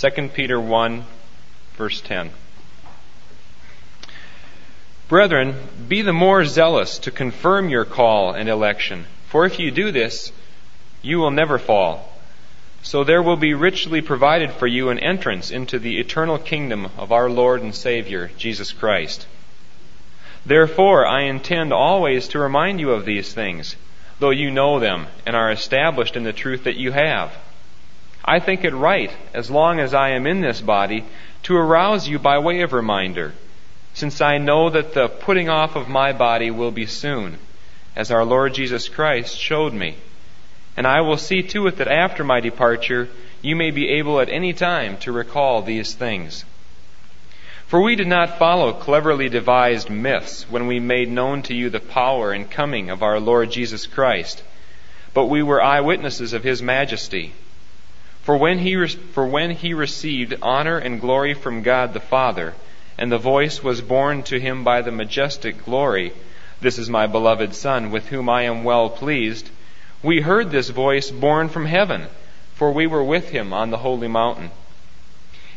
2 Peter 1, verse 10. Brethren, be the more zealous to confirm your call and election, for if you do this, you will never fall. So there will be richly provided for you an entrance into the eternal kingdom of our Lord and Savior, Jesus Christ. Therefore, I intend always to remind you of these things, though you know them and are established in the truth that you have. I think it right, as long as I am in this body, to arouse you by way of reminder, since I know that the putting off of my body will be soon, as our Lord Jesus Christ showed me. And I will see to it that after my departure, you may be able at any time to recall these things. For we did not follow cleverly devised myths when we made known to you the power and coming of our Lord Jesus Christ, but we were eyewitnesses of his majesty. For when he, for when he received honor and glory from God the Father, and the voice was borne to him by the majestic glory, This is my beloved Son, with whom I am well pleased, we heard this voice borne from heaven, for we were with him on the holy mountain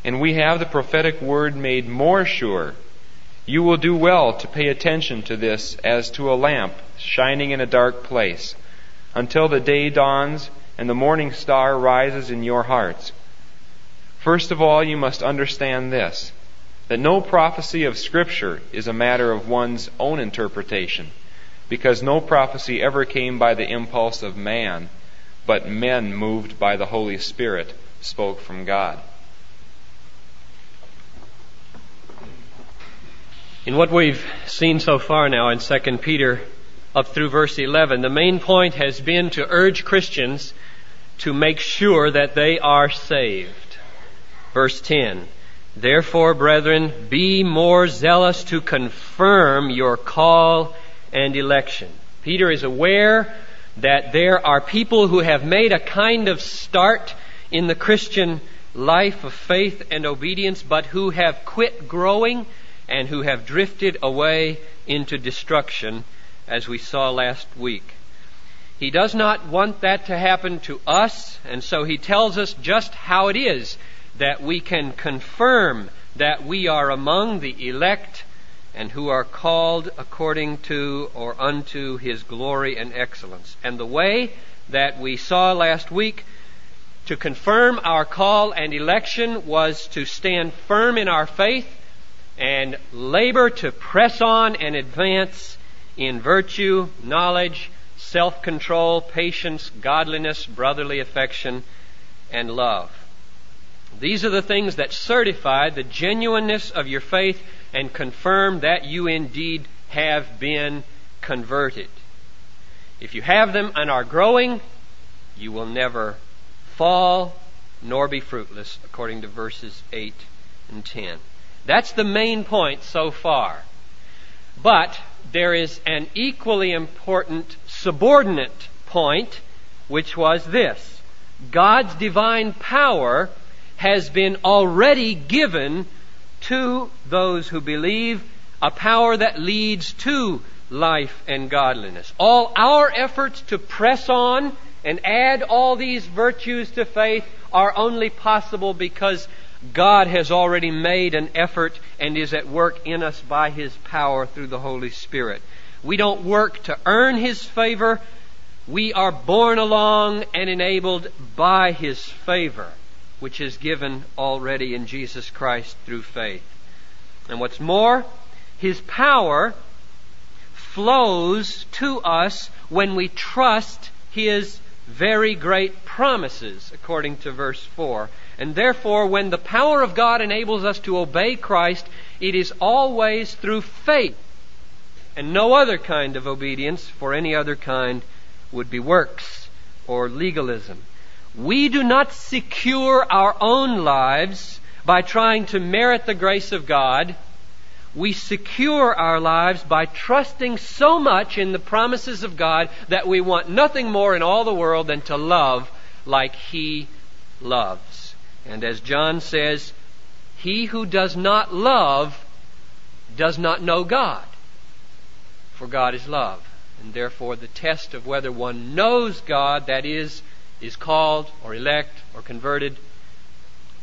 and we have the prophetic word made more sure. You will do well to pay attention to this as to a lamp shining in a dark place, until the day dawns and the morning star rises in your hearts. First of all, you must understand this that no prophecy of Scripture is a matter of one's own interpretation, because no prophecy ever came by the impulse of man, but men moved by the Holy Spirit spoke from God. In what we've seen so far now in 2 Peter up through verse 11, the main point has been to urge Christians to make sure that they are saved. Verse 10, Therefore, brethren, be more zealous to confirm your call and election. Peter is aware that there are people who have made a kind of start in the Christian life of faith and obedience, but who have quit growing and who have drifted away into destruction, as we saw last week. He does not want that to happen to us, and so he tells us just how it is that we can confirm that we are among the elect and who are called according to or unto his glory and excellence. And the way that we saw last week to confirm our call and election was to stand firm in our faith and labor to press on and advance in virtue, knowledge, self control, patience, godliness, brotherly affection, and love. These are the things that certify the genuineness of your faith and confirm that you indeed have been converted. If you have them and are growing, you will never fall nor be fruitless, according to verses 8 and 10. That's the main point so far. But there is an equally important subordinate point, which was this God's divine power has been already given to those who believe, a power that leads to life and godliness. All our efforts to press on and add all these virtues to faith are only possible because God has already made an effort and is at work in us by His power through the Holy Spirit. We don't work to earn His favor. We are borne along and enabled by His favor, which is given already in Jesus Christ through faith. And what's more, His power flows to us when we trust His very great promises, according to verse 4. And therefore, when the power of God enables us to obey Christ, it is always through faith and no other kind of obedience, for any other kind would be works or legalism. We do not secure our own lives by trying to merit the grace of God. We secure our lives by trusting so much in the promises of God that we want nothing more in all the world than to love like He loves. And as John says, he who does not love does not know God. For God is love. And therefore, the test of whether one knows God, that is, is called or elect or converted,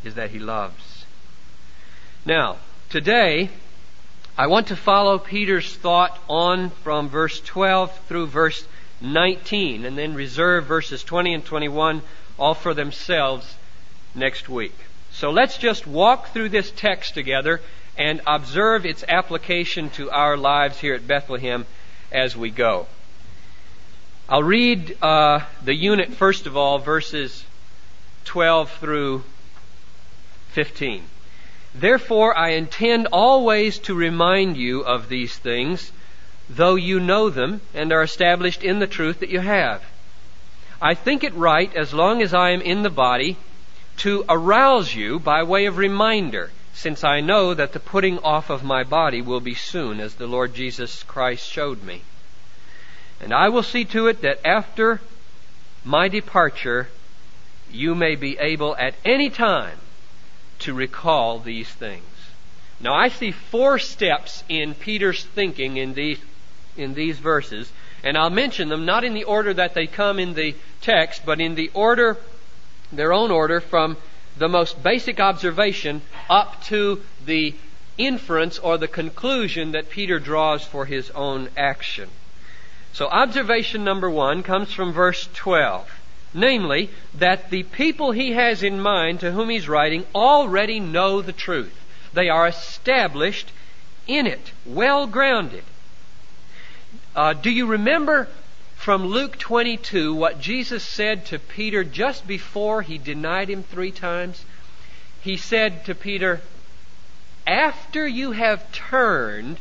is that he loves. Now, today, I want to follow Peter's thought on from verse 12 through verse 19 and then reserve verses 20 and 21 all for themselves next week. So let's just walk through this text together and observe its application to our lives here at Bethlehem as we go. I'll read uh, the unit first of all, verses 12 through 15. Therefore, I intend always to remind you of these things, though you know them and are established in the truth that you have. I think it right, as long as I am in the body, to arouse you by way of reminder, since I know that the putting off of my body will be soon, as the Lord Jesus Christ showed me. And I will see to it that after my departure, you may be able at any time to recall these things. Now I see four steps in Peter's thinking in these, in these verses, and I'll mention them not in the order that they come in the text, but in the order, their own order from the most basic observation up to the inference or the conclusion that Peter draws for his own action. So observation number one comes from verse 12. Namely, that the people he has in mind to whom he's writing already know the truth. They are established in it, well grounded. Uh, do you remember from Luke 22 what Jesus said to Peter just before he denied him three times? He said to Peter, After you have turned,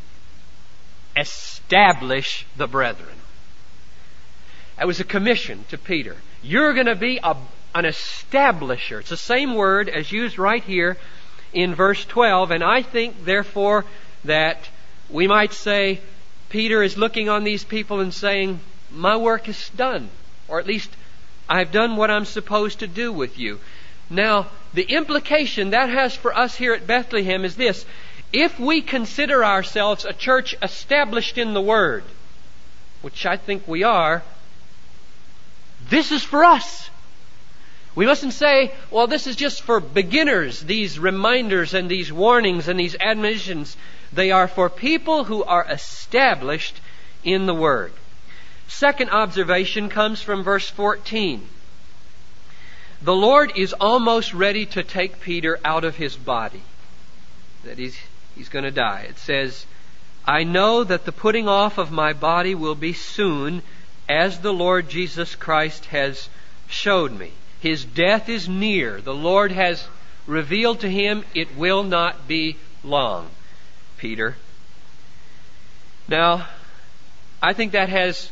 establish the brethren. That was a commission to Peter. You're going to be a, an establisher. It's the same word as used right here in verse 12, and I think, therefore, that we might say Peter is looking on these people and saying, My work is done, or at least I've done what I'm supposed to do with you. Now, the implication that has for us here at Bethlehem is this if we consider ourselves a church established in the Word, which I think we are, this is for us. We mustn't say, well, this is just for beginners, these reminders and these warnings and these admonitions. They are for people who are established in the Word. Second observation comes from verse 14. The Lord is almost ready to take Peter out of his body. That he's, he's going to die. It says, I know that the putting off of my body will be soon, as the Lord Jesus Christ has showed me. His death is near. The Lord has revealed to him it will not be long, Peter. Now, I think that has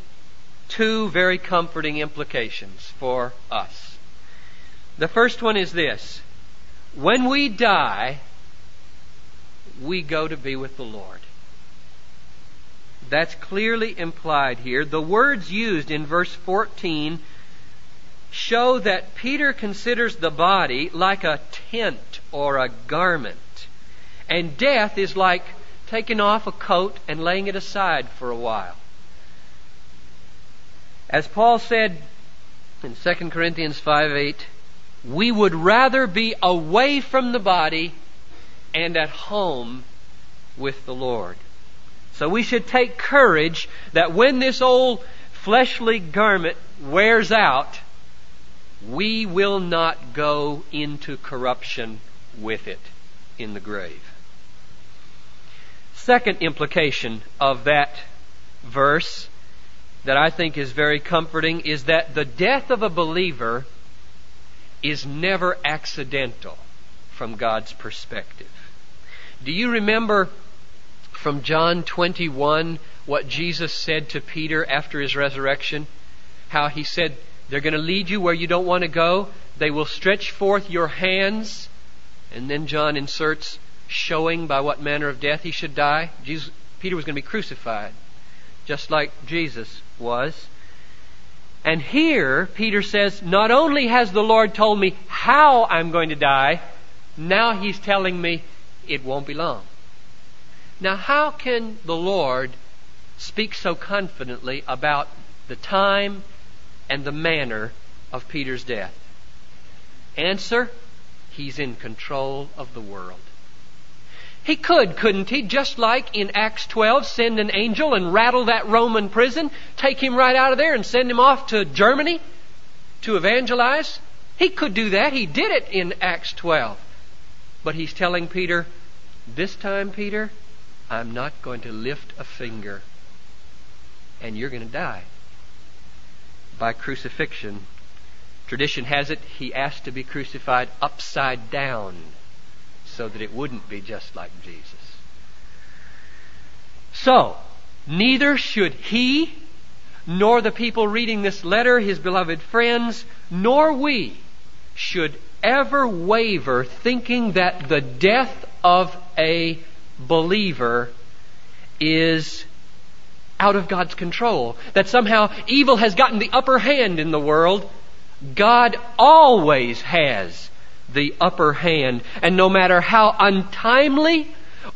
two very comforting implications for us. The first one is this. When we die, we go to be with the Lord. That's clearly implied here. The words used in verse 14 show that Peter considers the body like a tent or a garment. And death is like taking off a coat and laying it aside for a while. As Paul said in 2 Corinthians 5 8, we would rather be away from the body and at home with the Lord. So we should take courage that when this old fleshly garment wears out, we will not go into corruption with it in the grave. Second implication of that verse that I think is very comforting is that the death of a believer is never accidental from God's perspective. Do you remember from John 21 what Jesus said to Peter after his resurrection? How he said, They're going to lead you where you don't want to go. They will stretch forth your hands. And then John inserts, showing by what manner of death he should die. Jesus, Peter was going to be crucified, just like Jesus was. And here, Peter says, not only has the Lord told me how I'm going to die, now he's telling me it won't be long. Now, how can the Lord speak so confidently about the time and the manner of Peter's death? Answer He's in control of the world. He could, couldn't he? Just like in Acts 12, send an angel and rattle that Roman prison, take him right out of there and send him off to Germany to evangelize. He could do that. He did it in Acts 12. But he's telling Peter, this time, Peter, I'm not going to lift a finger. And you're going to die by crucifixion. Tradition has it he asked to be crucified upside down so that it wouldn't be just like Jesus. So, neither should he, nor the people reading this letter, his beloved friends, nor we should ever waver thinking that the death of a believer is out of God's control. That somehow evil has gotten the upper hand in the world. God always has the upper hand. And no matter how untimely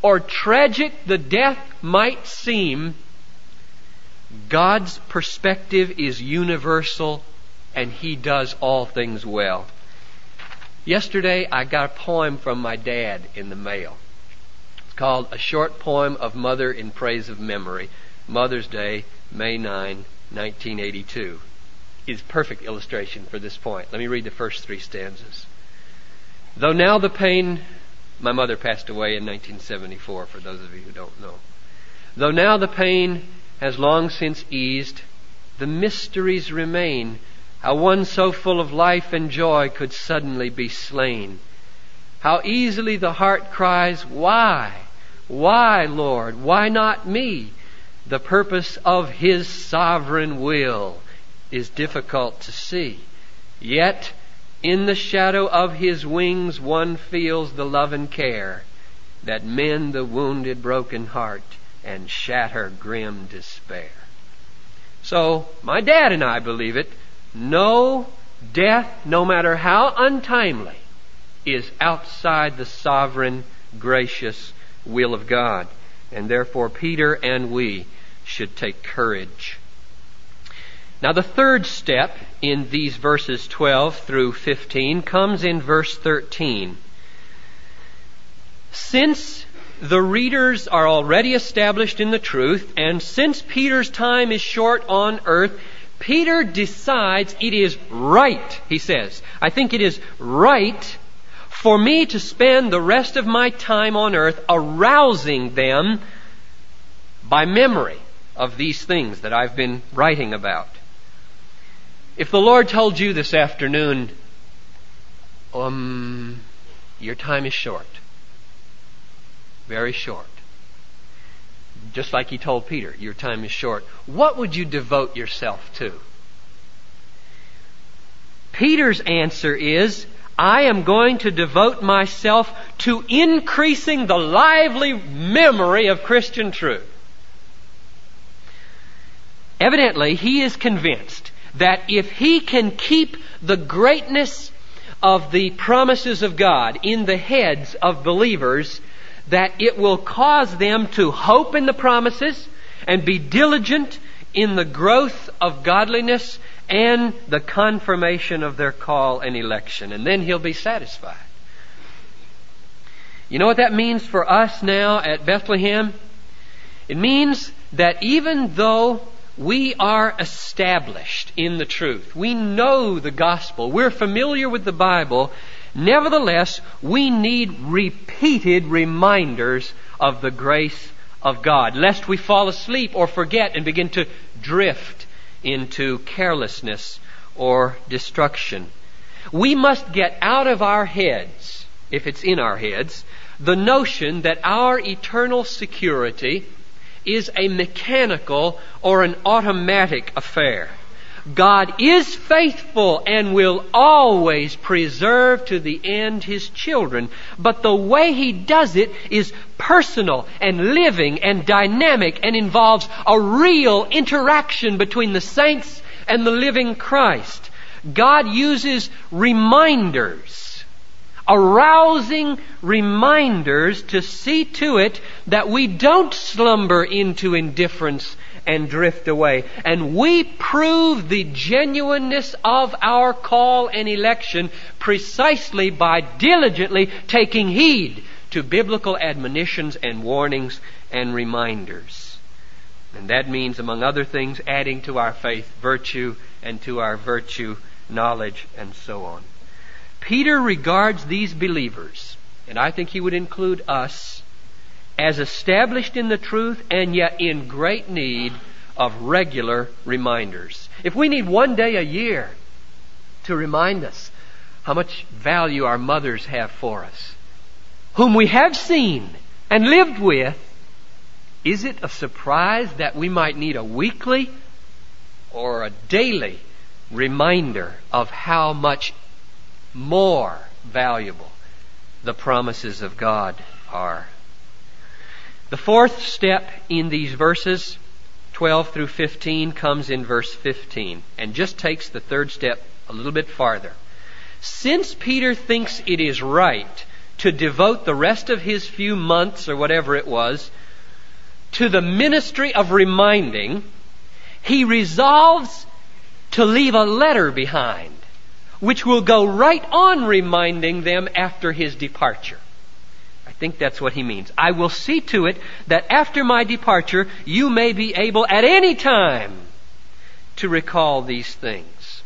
or tragic the death might seem, God's perspective is universal and He does all things well. Yesterday I got a poem from my dad in the mail. It's called A Short Poem of Mother in Praise of Memory. Mother's Day, May 9, 1982, is perfect illustration for this point. Let me read the first three stanzas. Though now the pain, my mother passed away in 1974, for those of you who don't know. Though now the pain has long since eased, the mysteries remain. How one so full of life and joy could suddenly be slain. How easily the heart cries, Why? Why, Lord? Why not me? the purpose of His sovereign will is difficult to see. Yet, in the shadow of His wings, one feels the love and care that mend the wounded, broken heart and shatter grim despair. So, my dad and I believe it. No death, no matter how untimely, is outside the sovereign, gracious will of God. And therefore, Peter and we should take courage. Now, the third step in these verses 12 through 15 comes in verse 13. Since the readers are already established in the truth, and since Peter's time is short on earth, Peter decides it is right, he says. I think it is right for me to spend the rest of my time on earth arousing them by memory of these things that I've been writing about. If the Lord told you this afternoon, um, your time is short, very short, just like He told Peter, your time is short, what would you devote yourself to? Peter's answer is, I am going to devote myself to increasing the lively memory of Christian truth. Evidently, he is convinced that if he can keep the greatness of the promises of God in the heads of believers, that it will cause them to hope in the promises and be diligent in the growth of godliness and the confirmation of their call and election. And then he'll be satisfied. You know what that means for us now at Bethlehem? It means that even though we are established in the truth. We know the gospel. We're familiar with the Bible. Nevertheless, we need repeated reminders of the grace of God, lest we fall asleep or forget and begin to drift into carelessness or destruction. We must get out of our heads, if it's in our heads, the notion that our eternal security is a mechanical or an automatic affair. God is faithful and will always preserve to the end His children, but the way He does it is personal and living and dynamic and involves a real interaction between the saints and the living Christ. God uses reminders arousing reminders to see to it that we don't slumber into indifference and drift away. And we prove the genuineness of our call and election precisely by diligently taking heed to biblical admonitions and warnings and reminders. And that means, among other things, adding to our faith virtue and to our virtue knowledge and so on. Peter regards these believers, and I think he would include us, as established in the truth and yet in great need of regular reminders. If we need one day a year to remind us how much value our mothers have for us, whom we have seen and lived with, is it a surprise that we might need a weekly or a daily reminder of how much more valuable the promises of God are? The fourth step in these verses, 12 through 15, comes in verse 15 and just takes the third step a little bit farther. Since Peter thinks it is right to devote the rest of his few months or whatever it was to the ministry of reminding, he resolves to leave a letter behind, which will go right on reminding them after his departure. I think that's what he means. I will see to it that after my departure, you may be able at any time to recall these things.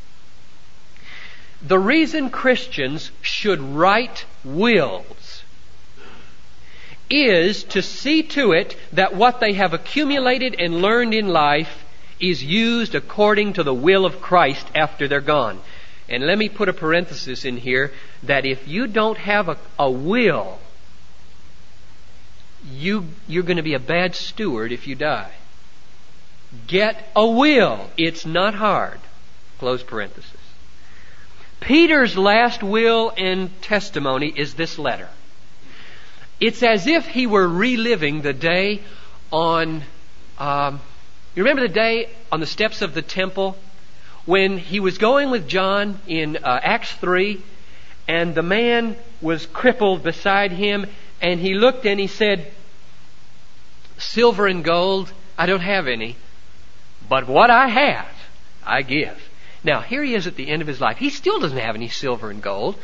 The reason Christians should write wills is to see to it that what they have accumulated and learned in life is used according to the will of Christ after they're gone. And let me put a parenthesis in here that if you don't have a, a will, you, you're going to be a bad steward if you die. Get a will. It's not hard. Close parenthesis. Peter's last will and testimony is this letter. It's as if he were reliving the day on, um, you remember the day on the steps of the temple when he was going with John in uh, Acts 3 and the man was crippled beside him and he looked and he said, Silver and gold, I don't have any, but what I have, I give. Now, here he is at the end of his life. He still doesn't have any silver and gold,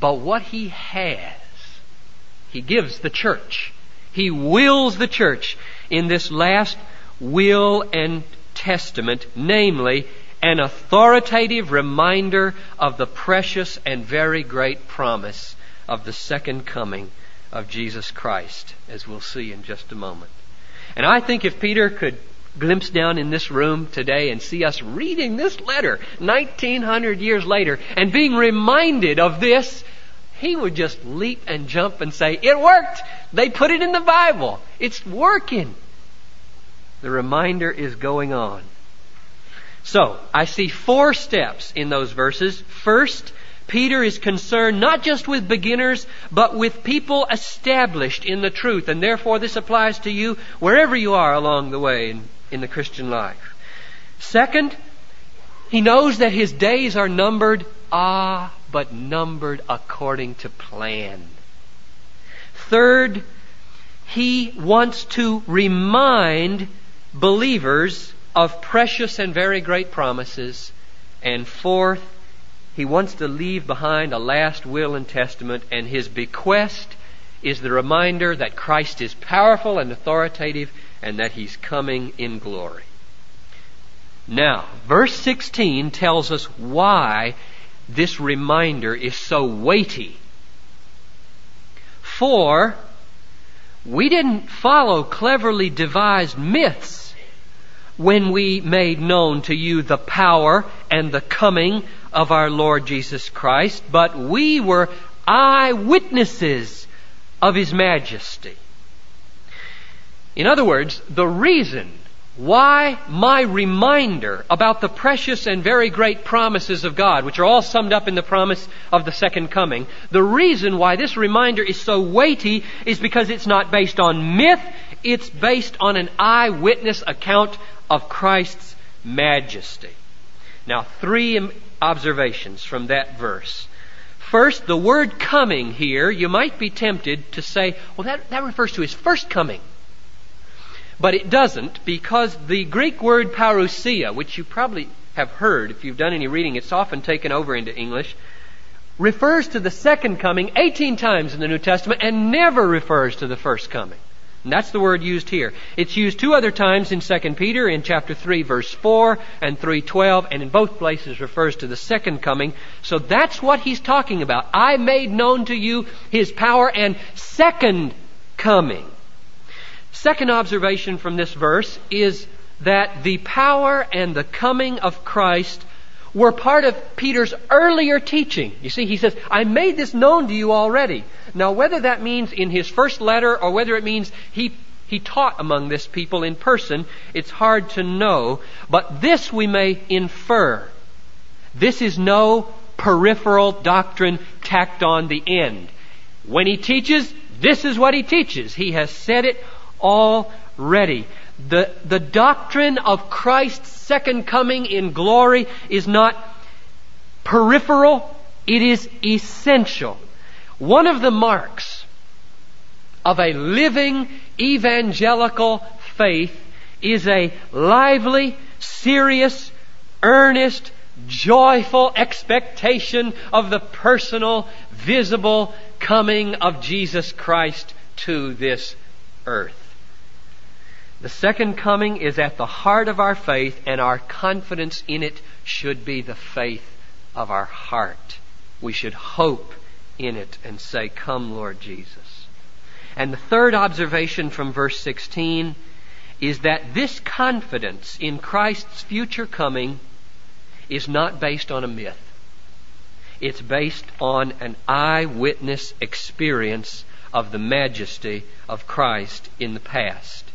but what he has, he gives the church. He wills the church in this last will and testament, namely, an authoritative reminder of the precious and very great promise of the second coming of Jesus Christ, as we'll see in just a moment. And I think if Peter could glimpse down in this room today and see us reading this letter 1900 years later and being reminded of this he would just leap and jump and say, It worked! They put it in the Bible. It's working. The reminder is going on. So, I see four steps in those verses. First, Peter is concerned not just with beginners, but with people established in the truth. And therefore, this applies to you wherever you are along the way in, in the Christian life. Second, he knows that his days are numbered. Ah, but numbered according to plan. Third, he wants to remind believers of precious and very great promises. And fourth, he wants to leave behind a last will and testament, and his bequest is the reminder that Christ is powerful and authoritative and that he's coming in glory. Now, verse 16 tells us why this reminder is so weighty. For we didn't follow cleverly devised myths when we made known to you the power and the coming of our Lord Jesus Christ, but we were eyewitnesses of His majesty. In other words, the reason why my reminder about the precious and very great promises of God, which are all summed up in the promise of the second coming, the reason why this reminder is so weighty is because it's not based on myth, it's based on an eyewitness account of Christ's majesty. Now, three observations from that verse. First, the word coming here, you might be tempted to say, well, that, that refers to his first coming. But it doesn't because the Greek word parousia, which you probably have heard if you've done any reading, it's often taken over into English, refers to the second coming 18 times in the New Testament and never refers to the first coming. And that's the word used here. It's used two other times in 2 Peter in chapter 3 verse 4 and 3:12 and in both places refers to the second coming. So that's what he's talking about. I made known to you his power and second coming. Second observation from this verse is that the power and the coming of Christ were part of Peter's earlier teaching. You see, he says, I made this known to you already. Now, whether that means in his first letter or whether it means he, he taught among this people in person, it's hard to know. But this we may infer. This is no peripheral doctrine tacked on the end. When he teaches, this is what he teaches. He has said it already. The, the doctrine of Christ's second coming in glory is not peripheral, it is essential. One of the marks of a living evangelical faith is a lively, serious, earnest, joyful expectation of the personal, visible coming of Jesus Christ to this earth. The second coming is at the heart of our faith, and our confidence in it should be the faith of our heart. We should hope in it and say, Come, Lord Jesus. And the third observation from verse 16 is that this confidence in Christ's future coming is not based on a myth. It's based on an eyewitness experience of the majesty of Christ in the past.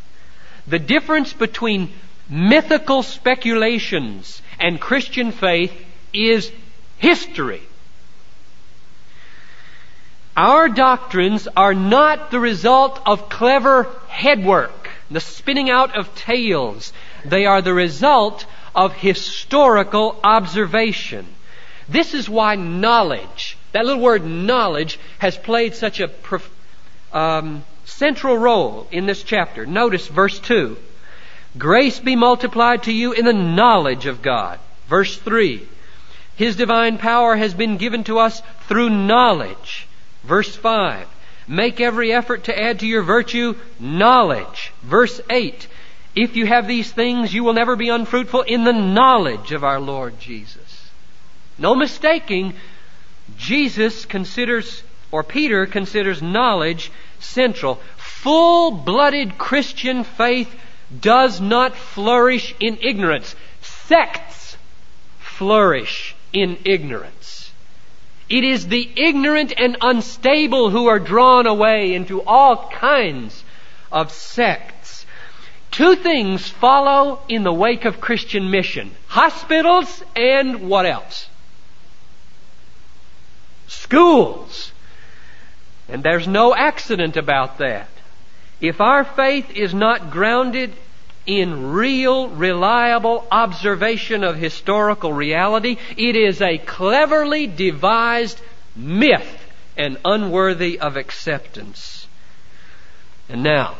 The difference between mythical speculations and Christian faith is history. Our doctrines are not the result of clever headwork, the spinning out of tales. They are the result of historical observation. This is why knowledge, that little word knowledge, has played such a um, central role in this chapter. Notice verse 2. Grace be multiplied to you in the knowledge of God. Verse 3. His divine power has been given to us through knowledge. Verse 5. Make every effort to add to your virtue knowledge. Verse 8. If you have these things, you will never be unfruitful in the knowledge of our Lord Jesus. No mistaking, Jesus considers, or Peter considers knowledge central. Full blooded Christian faith does not flourish in ignorance. Sects flourish in ignorance. It is the ignorant and unstable who are drawn away into all kinds of sects. Two things follow in the wake of Christian mission. Hospitals and what else? Schools. And there's no accident about that. If our faith is not grounded in real, reliable observation of historical reality, it is a cleverly devised myth and unworthy of acceptance. And now,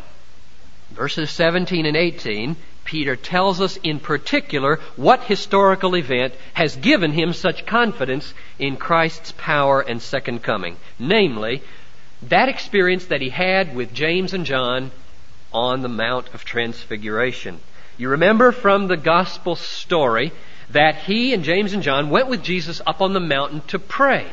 verses 17 and 18, Peter tells us in particular what historical event has given him such confidence in Christ's power and second coming. Namely, that experience that he had with James and John on the Mount of Transfiguration. You remember from the gospel story that he and James and John went with Jesus up on the mountain to pray.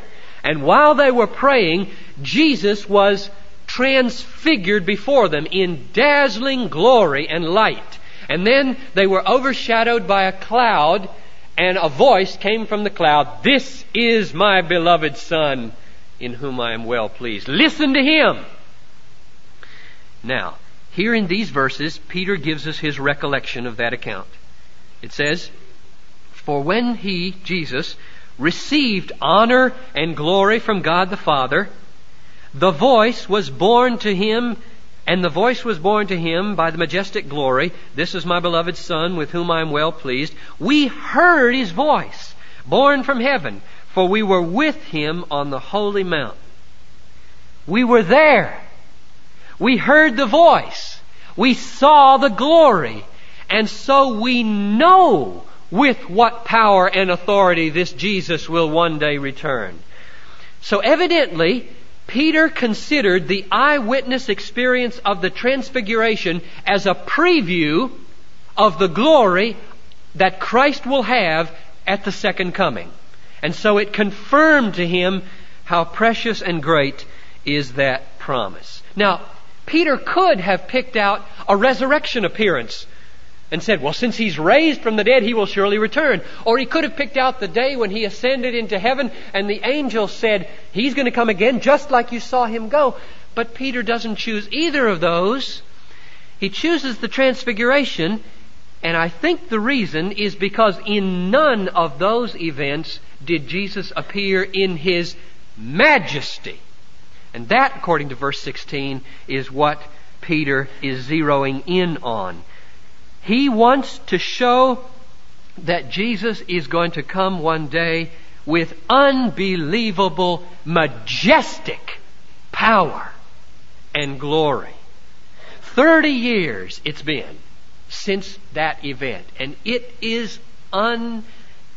And while they were praying, Jesus was transfigured before them in dazzling glory and light. And then they were overshadowed by a cloud, and a voice came from the cloud, This is my beloved Son, in whom I am well pleased. Listen to him. Now, here in these verses, Peter gives us his recollection of that account. It says, For when he, Jesus, received honor and glory from God the Father, the voice was borne to him, and the voice was borne to him by the majestic glory, This is my beloved Son, with whom I am well pleased. We heard his voice, borne from heaven, for we were with him on the holy mountain. We were there. We heard the voice. We saw the glory. And so we know with what power and authority this Jesus will one day return. So evidently, Peter considered the eyewitness experience of the transfiguration as a preview of the glory that Christ will have at the second coming. And so it confirmed to him how precious and great is that promise. Now, Peter could have picked out a resurrection appearance and said, well, since he's raised from the dead, he will surely return. Or he could have picked out the day when he ascended into heaven and the angel said, he's going to come again just like you saw him go. But Peter doesn't choose either of those. He chooses the transfiguration and I think the reason is because in none of those events did Jesus appear in his majesty. And that, according to verse 16, is what Peter is zeroing in on. He wants to show that Jesus is going to come one day with unbelievable, majestic power and glory. Thirty years it's been since that event. And it is un,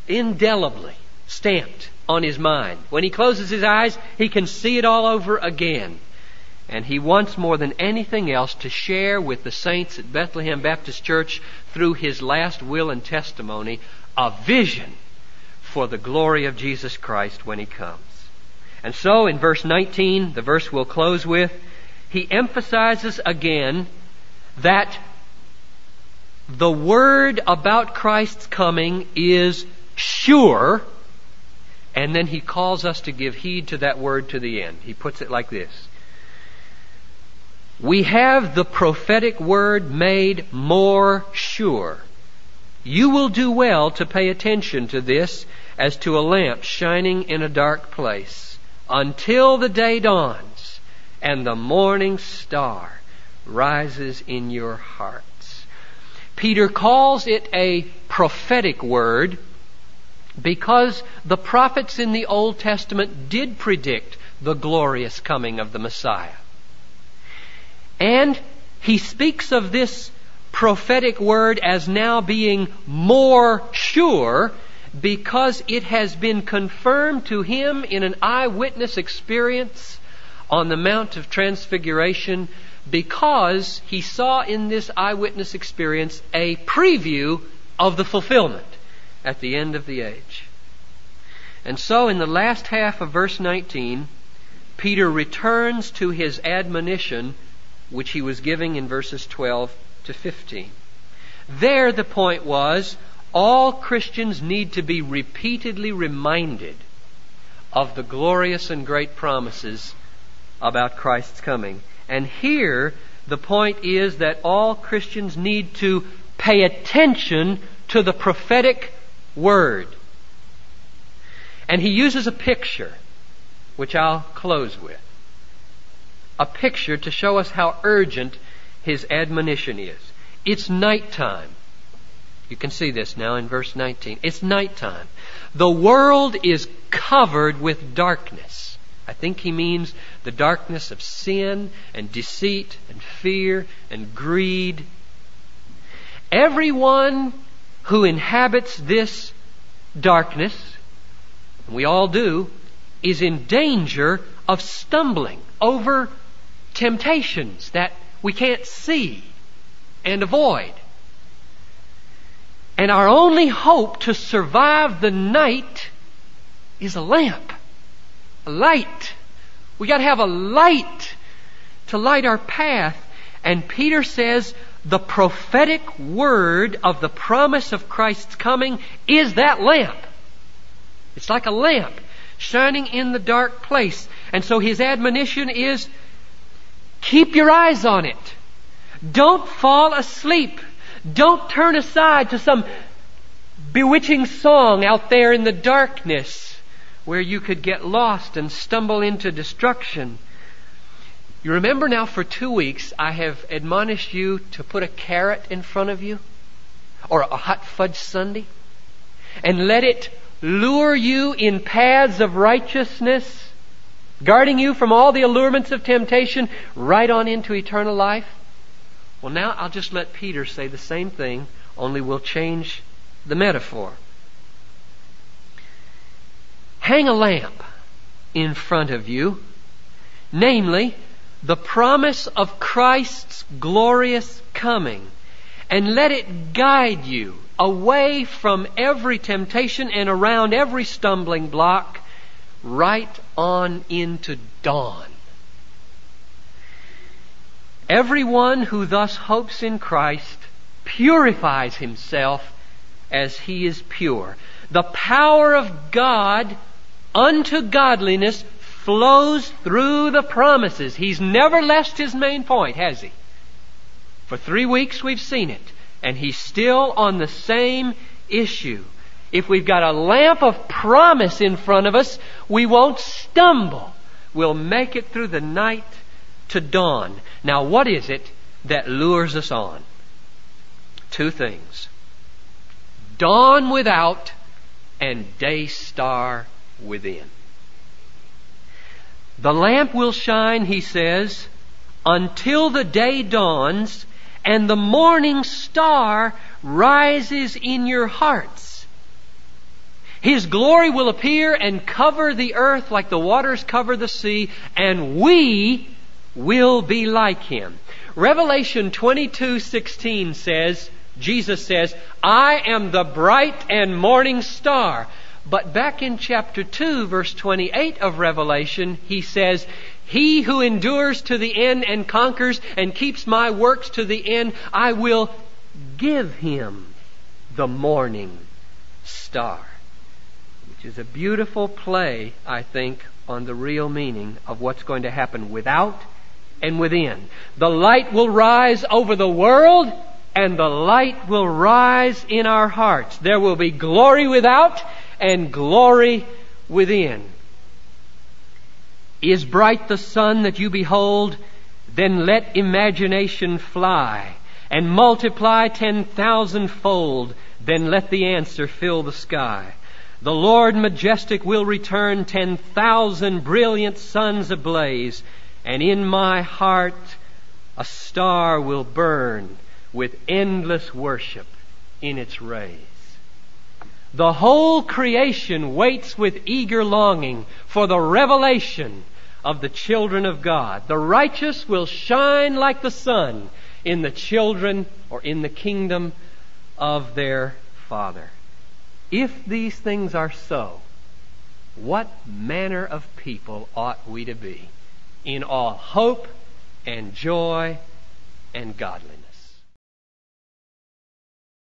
indelibly stamped on his mind. When he closes his eyes, he can see it all over again. And he wants more than anything else to share with the saints at Bethlehem Baptist Church through his last will and testimony a vision for the glory of Jesus Christ when he comes. And so in verse 19, the verse we'll close with, he emphasizes again that the word about Christ's coming is sure, and then he calls us to give heed to that word to the end. He puts it like this. We have the prophetic word made more sure. You will do well to pay attention to this as to a lamp shining in a dark place until the day dawns and the morning star rises in your heart. Peter calls it a prophetic word because the prophets in the Old Testament did predict the glorious coming of the Messiah. And he speaks of this prophetic word as now being more sure because it has been confirmed to him in an eyewitness experience on the Mount of Transfiguration because he saw in this eyewitness experience a preview of the fulfillment at the end of the age. And so in the last half of verse 19, Peter returns to his admonition which he was giving in verses 12 to 15. There the point was all Christians need to be repeatedly reminded of the glorious and great promises about Christ's coming. And here, the point is that all Christians need to pay attention to the prophetic word. And he uses a picture, which I'll close with. A picture to show us how urgent his admonition is. It's nighttime. You can see this now in verse 19. It's nighttime. The world is covered with darkness. I think he means the darkness of sin and deceit and fear and greed. Everyone who inhabits this darkness, we all do, is in danger of stumbling over temptations that we can't see and avoid. And our only hope to survive the night is a lamp a light. We got to have a light to light our path. And Peter says the prophetic word of the promise of Christ's coming is that lamp. It's like a lamp shining in the dark place. And so his admonition is keep your eyes on it. Don't fall asleep. Don't turn aside to some bewitching song out there in the darkness where you could get lost and stumble into destruction. You remember now for two weeks I have admonished you to put a carrot in front of you or a hot fudge sundae and let it lure you in paths of righteousness, guarding you from all the allurements of temptation right on into eternal life. Well, now I'll just let Peter say the same thing, only we'll change the metaphor. Hang a lamp in front of you, namely, the promise of Christ's glorious coming, and let it guide you away from every temptation and around every stumbling block right on into dawn. Everyone who thus hopes in Christ purifies himself as he is pure. The power of God unto godliness flows through the promises. He's never left his main point, has he? For three weeks we've seen it, and he's still on the same issue. If we've got a lamp of promise in front of us, we won't stumble. We'll make it through the night to dawn. Now, what is it that lures us on? Two things dawn without and day star within. The lamp will shine, he says, until the day dawns and the morning star rises in your hearts. His glory will appear and cover the earth like the waters cover the sea, and we will be like him. Revelation 22:16 says, Jesus says, "I am the bright and morning star." But back in chapter 2, verse 28 of Revelation, he says, He who endures to the end and conquers and keeps my works to the end, I will give him the morning star. Which is a beautiful play, I think, on the real meaning of what's going to happen without and within. The light will rise over the world and the light will rise in our hearts. There will be glory without and glory within. Is bright the sun that you behold? Then let imagination fly and multiply ten thousand fold. Then let the answer fill the sky. The Lord majestic will return ten thousand brilliant suns ablaze, and in my heart a star will burn with endless worship in its rays. The whole creation waits with eager longing for the revelation of the children of God. The righteous will shine like the sun in the children or in the kingdom of their Father. If these things are so, what manner of people ought we to be in all hope and joy and godliness?